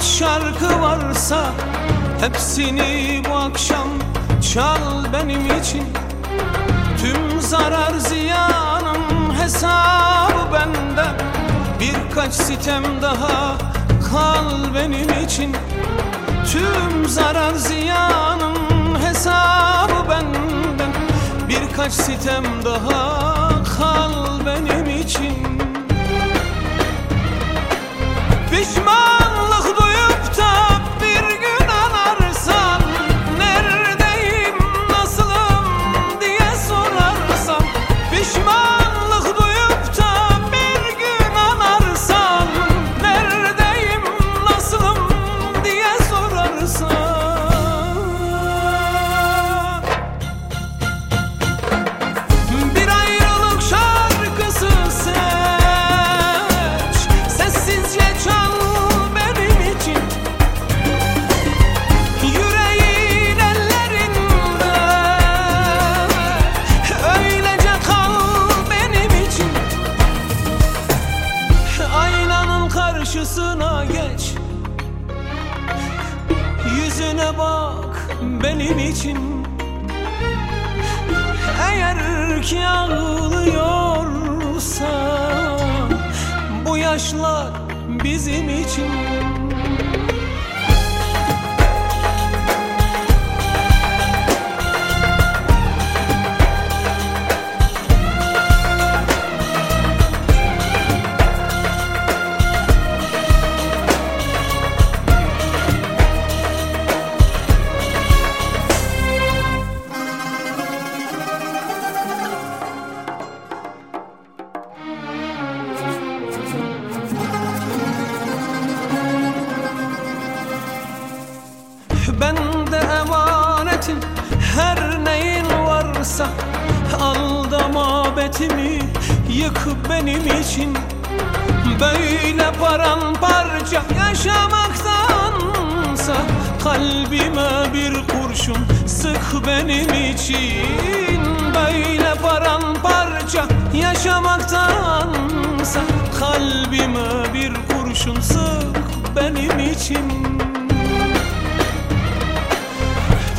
Kaç şarkı varsa Hepsini bu akşam çal benim için. Tüm zarar ziyanın hesabı bende. Birkaç sitem daha kal benim için. Tüm zarar ziyanın hesabı benden Birkaç sitem daha karşısına geç. Yüzüne bak benim için. Eğer ki ağlıyorsan Bu yaşlar bizim için Ben de emanetin her neyin varsa Al da mabetimi yık benim için. Böyle paramparça yaşamaktansa Kalbime bir kurşun sık benim için. Böyle paramparça yaşamaktansa Kalbime bir kurşun sık benim için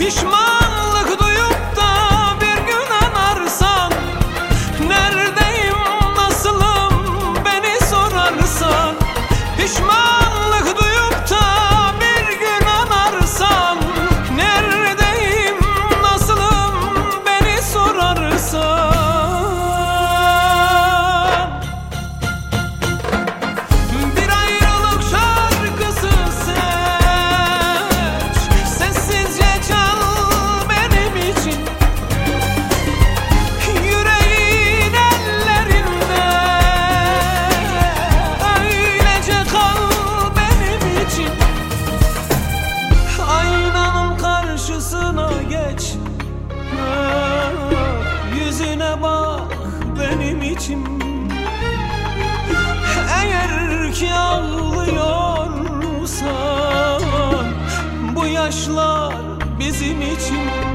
Pişmanlık Bak benim için eğer ki ağlıyorsan Bu yaşlar bizim için